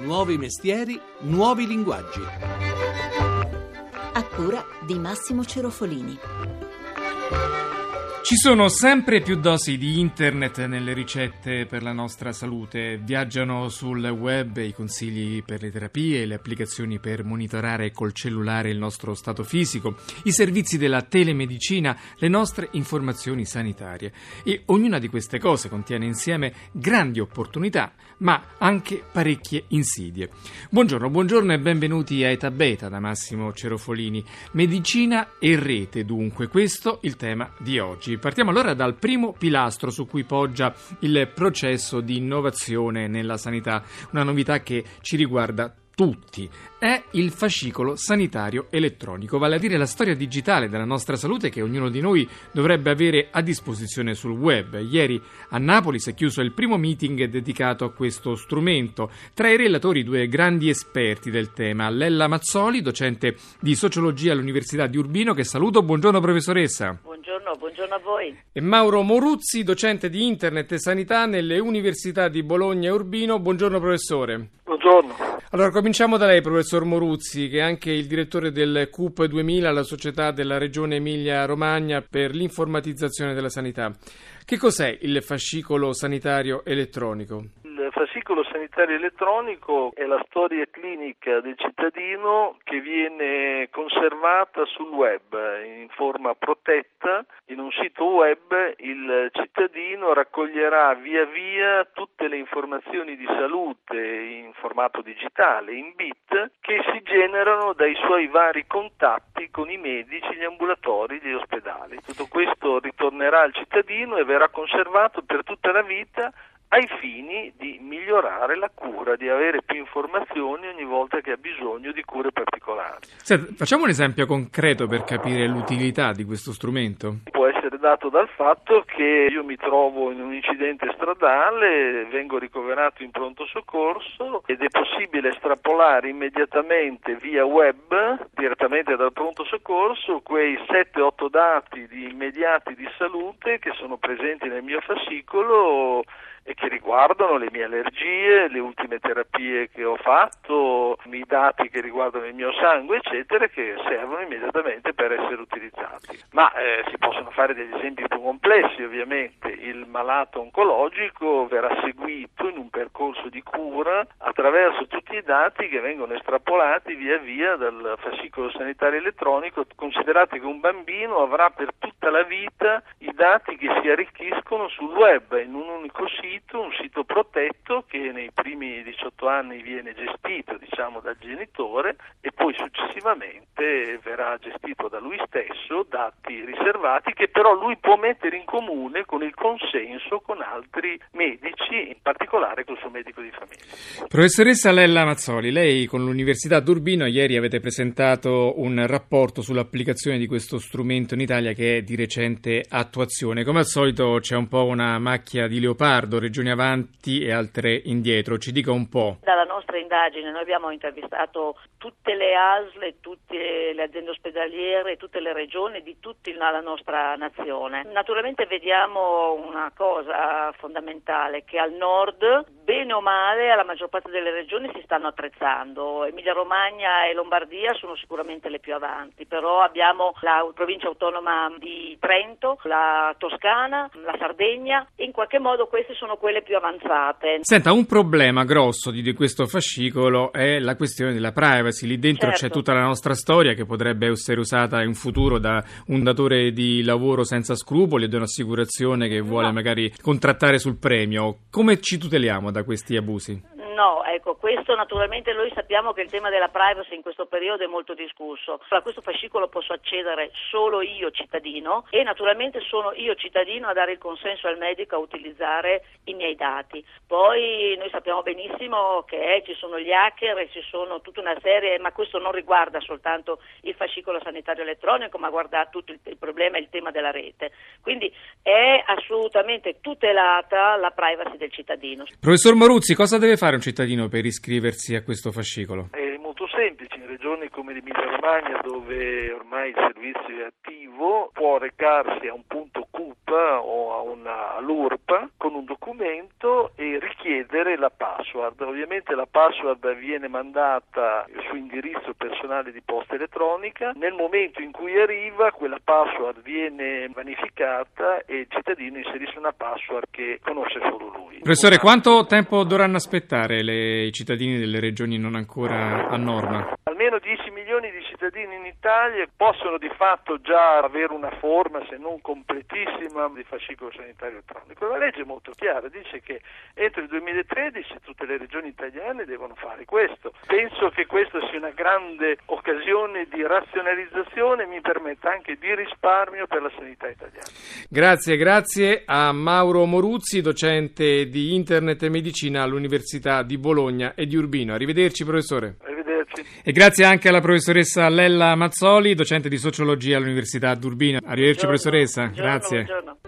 Nuovi mestieri, nuovi linguaggi. A cura di Massimo Cerofolini. Ci sono sempre più dosi di internet nelle ricette per la nostra salute. Viaggiano sul web i consigli per le terapie, le applicazioni per monitorare col cellulare il nostro stato fisico, i servizi della telemedicina, le nostre informazioni sanitarie. E ognuna di queste cose contiene insieme grandi opportunità, ma anche parecchie insidie. Buongiorno, buongiorno e benvenuti a Eta Beta da Massimo Cerofolini. Medicina e rete, dunque, questo il tema di oggi. Partiamo allora dal primo pilastro su cui poggia il processo di innovazione nella sanità, una novità che ci riguarda tutti. È il fascicolo sanitario elettronico, vale a dire la storia digitale della nostra salute che ognuno di noi dovrebbe avere a disposizione sul web. Ieri a Napoli si è chiuso il primo meeting dedicato a questo strumento. Tra i relatori due grandi esperti del tema, Lella Mazzoli, docente di sociologia all'Università di Urbino, che saluto. Buongiorno professoressa. Buongiorno, buongiorno a voi. E Mauro Moruzzi, docente di Internet e Sanità nelle Università di Bologna e Urbino. Buongiorno professore. Buongiorno. Allora, cominciamo da lei, professor Moruzzi, che è anche il direttore del CUP 2000, la società della Regione Emilia-Romagna per l'informatizzazione della sanità. Che cos'è il fascicolo sanitario elettronico? Il fascicolo sanitario elettronico è la storia clinica del cittadino che viene conservata sul web in forma protetta. In un sito web il cittadino raccoglierà via via tutte le informazioni di salute in formato digitale, in bit, che si generano dai suoi vari contatti con i medici, gli ambulatori, gli ospedali. Tutto questo ritornerà al cittadino e verrà conservato per tutta la vita ai fini di migliorare la cura, di avere più informazioni ogni volta che ha bisogno di cure particolari. Senta, facciamo un esempio concreto per capire l'utilità di questo strumento. Può essere dato dal fatto che io mi trovo in un incidente stradale, vengo ricoverato in pronto soccorso ed è possibile estrapolare immediatamente via web, direttamente dal pronto soccorso, quei 7-8 dati di immediati di salute che sono presenti nel mio fascicolo e che riguardano le mie allergie, le ultime terapie che ho fatto, i dati che riguardano il mio sangue, eccetera, che servono immediatamente per essere utilizzati. Ma eh, si possono fare degli esempi più complessi, ovviamente. Il malato oncologico verrà seguito in un percorso di cura attraverso tutti i dati che vengono estrapolati via via dal fascicolo sanitario elettronico. Considerate che un bambino avrà per tutta la vita i dati che si arricchiscono sul web in un unico sito sito, un sito protetto che nei primi 18 anni viene gestito diciamo, dal genitore e poi successivamente verrà gestito da lui stesso, dati riservati che però lui può mettere in comune con il consenso con altri medici, in particolare col suo medico di famiglia. Professoressa Lella Mazzoli, lei con l'Università d'Urbino ieri avete presentato un rapporto sull'applicazione di questo strumento in Italia che è di recente attuazione. Come al solito c'è un po' una macchia di leopardo, regioni avanti e altre indietro. Ci dica un po'. Dalla nostra indagine noi abbiamo intervistato tutte le ASL, tutte le aziende ospedaliere, tutte le regioni di tutta la nostra nazione. Naturalmente vediamo una cosa fondamentale che al nord, bene o male, alla maggior parte delle regioni si stanno attrezzando. Emilia Romagna e Lombardia sono sicuramente le più avanti, però abbiamo la provincia autonoma di Trento, la Toscana, la Sardegna e in qualche modo queste sono quelle più avanzate. Senta, un problema grosso di questo fascicolo è la questione della privacy. Lì dentro Certo. c'è tutta la nostra storia che potrebbe essere usata in futuro da un datore di lavoro senza scrupoli o da un'assicurazione che vuole No. magari contrattare sul premio. Come ci tuteliamo da questi abusi? No, ecco, questo naturalmente noi sappiamo che il tema della privacy in questo periodo è molto discusso. A questo fascicolo posso accedere solo io cittadino e naturalmente sono io cittadino a dare il consenso al medico a utilizzare i miei dati. Poi noi sappiamo benissimo che ci sono gli hacker e ci sono tutta una serie, ma questo non riguarda soltanto il fascicolo sanitario elettronico, ma guarda tutto il, il problema e il tema della rete. Quindi è assolutamente tutelata la privacy del cittadino. Professor Moruzzi, cosa deve fare un cittadino per iscriversi a questo fascicolo? È molto semplice, in regioni come l'Emilia Romagna dove ormai il servizio è attivo può recarsi a un punto CUP o a una LURP con un documento e richiedere la password. Ovviamente la password viene mandata su indirizzo personale di posta elettronica, nel momento in cui arriva quella password viene vanificata e il cittadino inserisce una password che conosce solo lui. Professore, quanto tempo dovranno aspettare le, i cittadini delle regioni non ancora a norma? Almeno 10 milioni di Italia possono di fatto già avere una forma, se non completissima, di fascicolo sanitario elettronico. La legge è molto chiara, dice che entro il 2013 tutte le regioni italiane devono fare questo. Penso che questa sia una grande occasione di razionalizzazione e mi permetta anche di risparmio per la sanità italiana. Grazie, grazie a Mauro Moruzzi, docente di Internet e Medicina all'Università di Bologna e di Urbino. Arrivederci, professore. Arrivederci. E grazie anche alla professoressa Lella Mazzoli, docente di sociologia all'Università d'Urbino. Arrivederci, Buongiorno, professoressa. buongiorno, Grazie. buongiorno.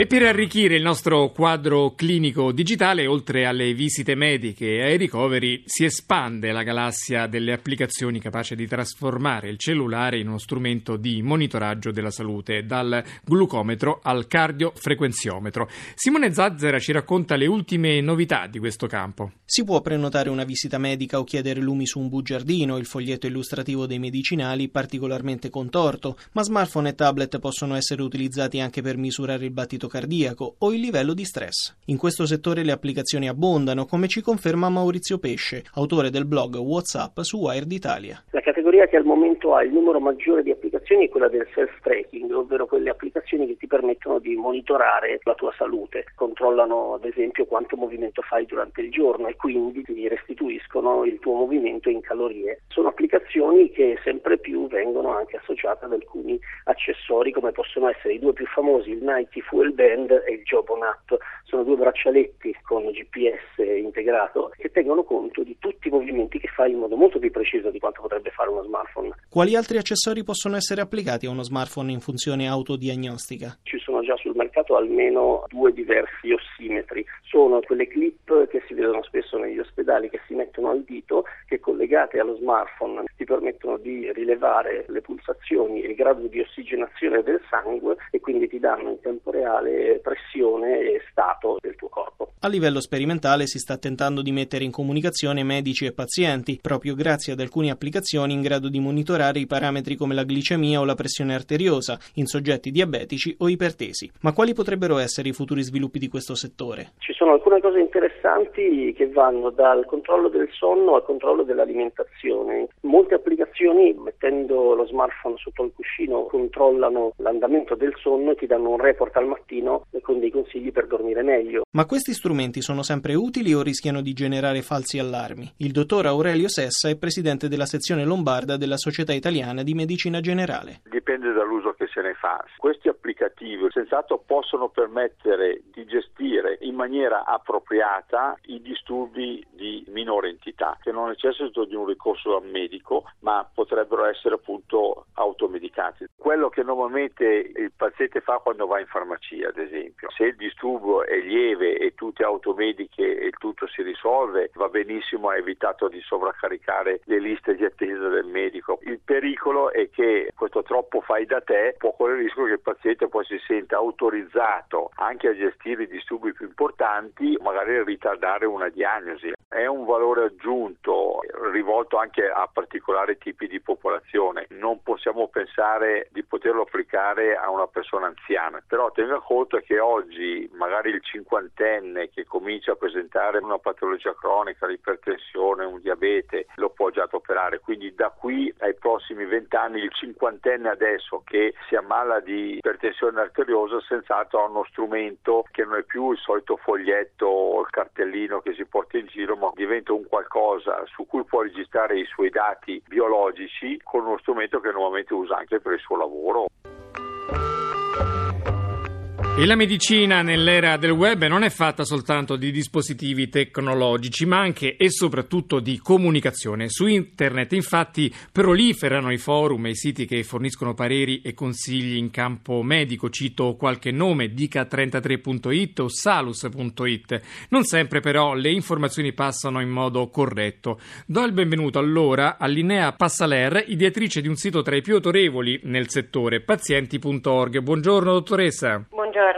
E per arricchire il nostro quadro clinico digitale, oltre alle visite mediche e ai ricoveri, si espande la galassia delle applicazioni capace di trasformare il cellulare in uno strumento di monitoraggio della salute, dal glucometro al cardiofrequenziometro. Simone Zazzera ci racconta le ultime novità di questo campo. Si può prenotare una visita medica o chiedere lumi su un bugiardino, il foglietto illustrativo dei medicinali particolarmente contorto, ma smartphone e tablet possono essere utilizzati anche per misurare il battito cardiaco o il livello di stress. In questo settore le applicazioni abbondano, come ci conferma Maurizio Pesce, autore del blog WhatsApp su Wired Italia. La categoria che al momento ha il numero maggiore di applicazioni è quella del self-tracking, ovvero quelle applicazioni che ti permettono di monitorare la tua salute, controllano ad esempio quanto movimento fai durante il giorno e quindi ti restituiscono il tuo movimento in calorie. Sono applicazioni che sempre più vengono anche associate ad alcuni accessori come possono essere i due più famosi, il Nike Fuel Band e il Jobon App. Sono due braccialetti con GPS integrato che tengono conto di tutti i movimenti che fai in modo molto più preciso di quanto potrebbe fare uno smartphone. Quali altri accessori possono essere applicati a uno smartphone in funzione autodiagnostica? Ci sono già sul mercato almeno due diversi ossimetri. Sono quelle clip che si vedono spesso negli ospedali che si mettono al dito, che collegate allo smartphone ti permettono di rilevare le pulsazioni e il grado di ossigenazione del sangue e quindi ti danno in tempo reale pressione e stato del tuo corpo. A livello sperimentale si sta tentando di mettere in comunicazione medici e pazienti, proprio grazie ad alcune applicazioni in grado di monitorare i parametri come la glicemia o la pressione arteriosa in soggetti diabetici o ipertesi. Ma quali potrebbero essere i futuri sviluppi di questo settore? Ci sono alcune cose interessanti che vanno dal controllo del sonno al controllo dell'alimentazione. Molte applicazioni, mettendo lo smartphone sotto il cuscino, controllano l'andamento del sonno e ti danno un report al mattino con dei consigli per dormire meglio. Ma questi strumenti sono sempre utili o rischiano di generare falsi allarmi? Il dottor Aurelio Sessa è presidente della sezione lombarda della Società Italiana di Medicina Generale. Dipende dall'uso che fa. Questi applicativi senz'altro possono permettere di gestire in maniera appropriata i disturbi di minore entità che non necessitano di un ricorso al medico ma potrebbero essere appunto automedicati. Quello che normalmente il paziente fa quando va in farmacia ad esempio, se il disturbo è lieve e tu ti automediche e tutto si risolve va benissimo, hai evitato di sovraccaricare le liste di attesa del medico. Il pericolo è che questo troppo fai da te può correre il rischio che il paziente poi si senta autorizzato anche a gestire i disturbi più importanti, magari ritardare una diagnosi. È un valore aggiunto rivolto anche a particolari tipi di popolazione. Non possiamo pensare di poterlo applicare a una persona anziana, però tenga conto che oggi magari il cinquantenne che comincia a presentare una patologia cronica, l'ipertensione, un diabete, lo può già operare. Quindi da qui ai prossimi vent'anni il cinquantenne adesso che si ammala mala di ipertensione arteriosa senz'altro ha uno strumento che non è più il solito foglietto o il cartellino che si porta in giro, ma diventa un qualcosa su cui può registrare i suoi dati biologici con uno strumento che normalmente usa anche per il suo lavoro. E la medicina nell'era del web non è fatta soltanto di dispositivi tecnologici, ma anche e soprattutto di comunicazione. Su internet infatti proliferano i forum e i siti che forniscono pareri e consigli in campo medico. Cito qualche nome, dica33.it o salus.it. Non sempre però le informazioni passano in modo corretto. Do il benvenuto allora a Linnea Passaler, ideatrice di un sito tra i più autorevoli nel settore, pazienti.org. Buongiorno dottoressa. Buongiorno.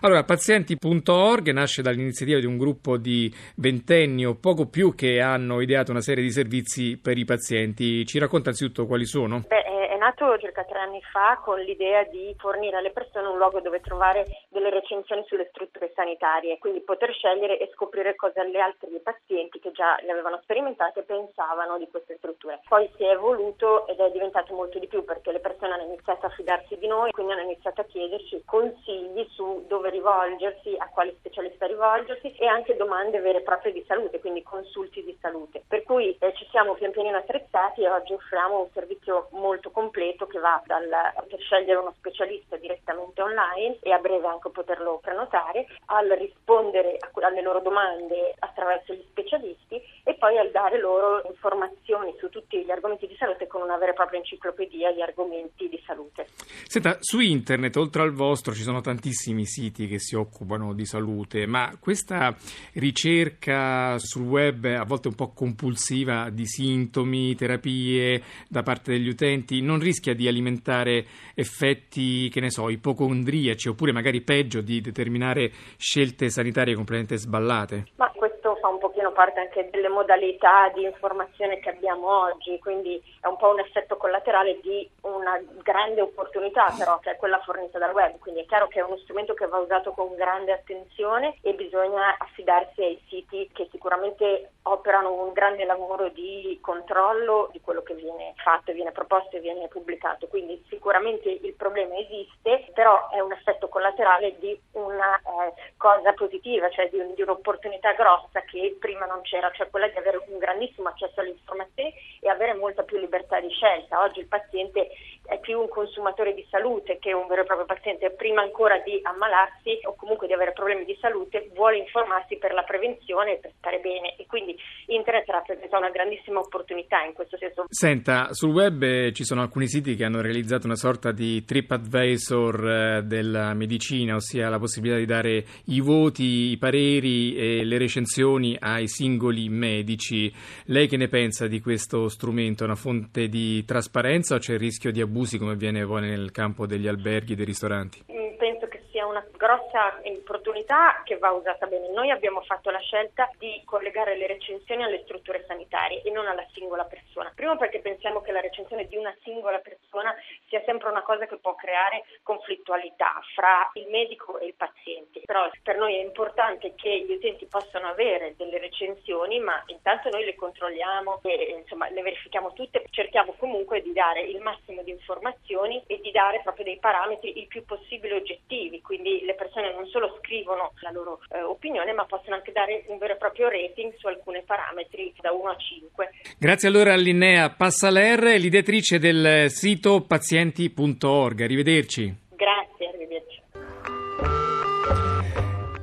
Allora, pazienti.org nasce dall'iniziativa di un gruppo di ventenni o poco più che hanno ideato una serie di servizi per i pazienti. Ci racconta anzitutto quali sono? Beh, nato circa tre anni fa con l'idea di fornire alle persone un luogo dove trovare delle recensioni sulle strutture sanitarie, quindi poter scegliere e scoprire cosa gli altri pazienti che già le avevano sperimentate pensavano di queste strutture. Poi si è evoluto ed è diventato molto di più perché le persone hanno iniziato a fidarsi di noi, quindi hanno iniziato a chiederci consigli su dove rivolgersi, a quale specialista rivolgersi e anche domande vere e proprie di salute, quindi consulti di salute. Per cui eh, ci siamo pian pianino attrezzati e oggi offriamo un servizio molto completo che va dal poter scegliere uno specialista direttamente online e a breve anche poterlo prenotare, al rispondere alle loro domande attraverso gli specialisti e poi al dare loro informazioni su tutti gli argomenti salute con una vera e propria enciclopedia di argomenti di salute. Senta, su internet, oltre al vostro, ci sono tantissimi siti che si occupano di salute, ma questa ricerca sul web a volte un po' compulsiva di sintomi, terapie da parte degli utenti non rischia di alimentare effetti, che ne so, ipocondriaci oppure magari peggio di determinare scelte sanitarie completamente sballate? Ma questo fa un pochino parte anche delle modalità di informazione che abbiamo oggi, quindi è un po' un effetto collaterale di una grande opportunità però che è quella fornita dal web, quindi è chiaro che è uno strumento che va usato con grande attenzione e bisogna affidarsi ai siti che sicuramente operano un grande lavoro di controllo di quello che viene fatto, viene proposto e viene pubblicato, quindi sicuramente il problema esiste, però è un effetto collaterale di una eh, cosa positiva, cioè di, di un'opportunità grossa che prima non c'era, cioè quella di avere un grandissimo accesso alle informazioni e avere molta più libertà di scelta. Oggi il paziente è più un consumatore di salute che un vero e proprio paziente, prima ancora di ammalarsi o comunque di avere problemi di salute, vuole informarsi per la prevenzione e per stare bene e quindi internet rappresenta una grandissima opportunità in questo senso. Senta, sul web eh, ci sono alcuni siti che hanno realizzato una sorta di TripAdvisor eh, della medicina, ossia la possibilità di dare i voti, i pareri e le recensioni ai singoli medici. Lei che ne pensa di questo strumento? È una fonte di trasparenza o c'è il rischio di abusi come avviene poi nel campo degli alberghi e dei ristoranti? Mm, penso che sia una grossa opportunità che va usata bene. Noi abbiamo fatto la scelta di collegare le recensioni alle strutture sanitarie e non alla singola persona. Primo perché pensiamo che la recensione di una singola persona sia sempre una cosa che può creare conflittualità fra il medico e il paziente. Però per noi è importante che gli utenti possano avere delle recensioni, ma intanto noi le controlliamo e insomma le verifichiamo tutte, cerchiamo comunque di dare il massimo di informazioni e di dare proprio dei parametri il più possibile oggettivi, quindi le persone non solo scrivono la loro eh, opinione, ma possono anche dare un vero e proprio rating su alcuni parametri da 1 a 5. Grazie allora a Linnea Passaler, l'ideatrice del sito pazienti.org. Arrivederci.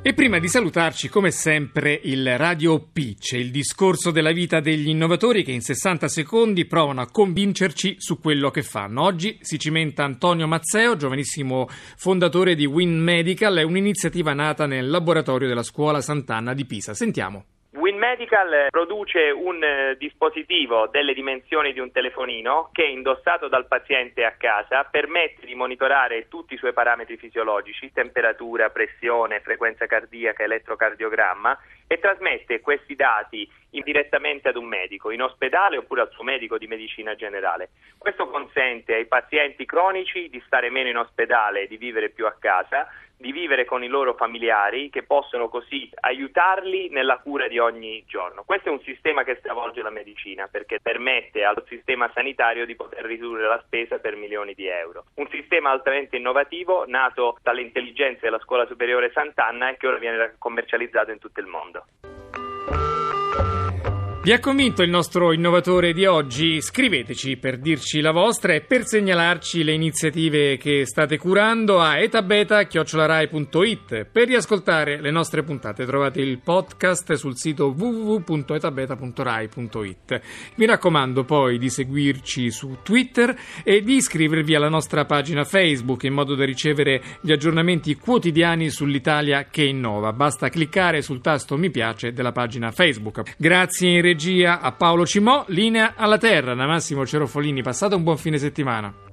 E prima di salutarci, come sempre, il Radio Pitch, il discorso della vita degli innovatori che in 60 secondi provano a convincerci su quello che fanno. Oggi si cimenta Antonio Mazzeo, giovanissimo fondatore di Win Medical, è un'iniziativa nata nel laboratorio della scuola Sant'Anna di Pisa. Sentiamo. Medical produce un eh, dispositivo delle dimensioni di un telefonino che indossato dal paziente a casa permette di monitorare tutti i suoi parametri fisiologici, temperatura, pressione, frequenza cardiaca, elettrocardiogramma e trasmette questi dati direttamente ad un medico in ospedale oppure al suo medico di medicina generale. Questo consente ai pazienti cronici di stare meno in ospedale e di vivere più a casa, di vivere con i loro familiari che possono così aiutarli nella cura di ogni giorno. Questo è un sistema che stravolge la medicina perché permette al sistema sanitario di poter ridurre la spesa per milioni di euro. Un sistema altamente innovativo nato dalle intelligenze della Scuola Superiore Sant'Anna e che ora viene commercializzato in tutto il mondo. Vi ha convinto il nostro innovatore di oggi? Scriveteci per dirci la vostra e per segnalarci le iniziative che state curando a etabeta.it. Per riascoltare le nostre puntate trovate il podcast sul sito www.etabeta.rai.it. Mi raccomando poi di seguirci su Twitter e di iscrivervi alla nostra pagina Facebook in modo da ricevere gli aggiornamenti quotidiani sull'Italia che innova. Basta cliccare sul tasto mi piace della pagina Facebook. Grazie in regia a Paolo Cimò, linea alla terra da Massimo Cerofolini. Passate un buon fine settimana.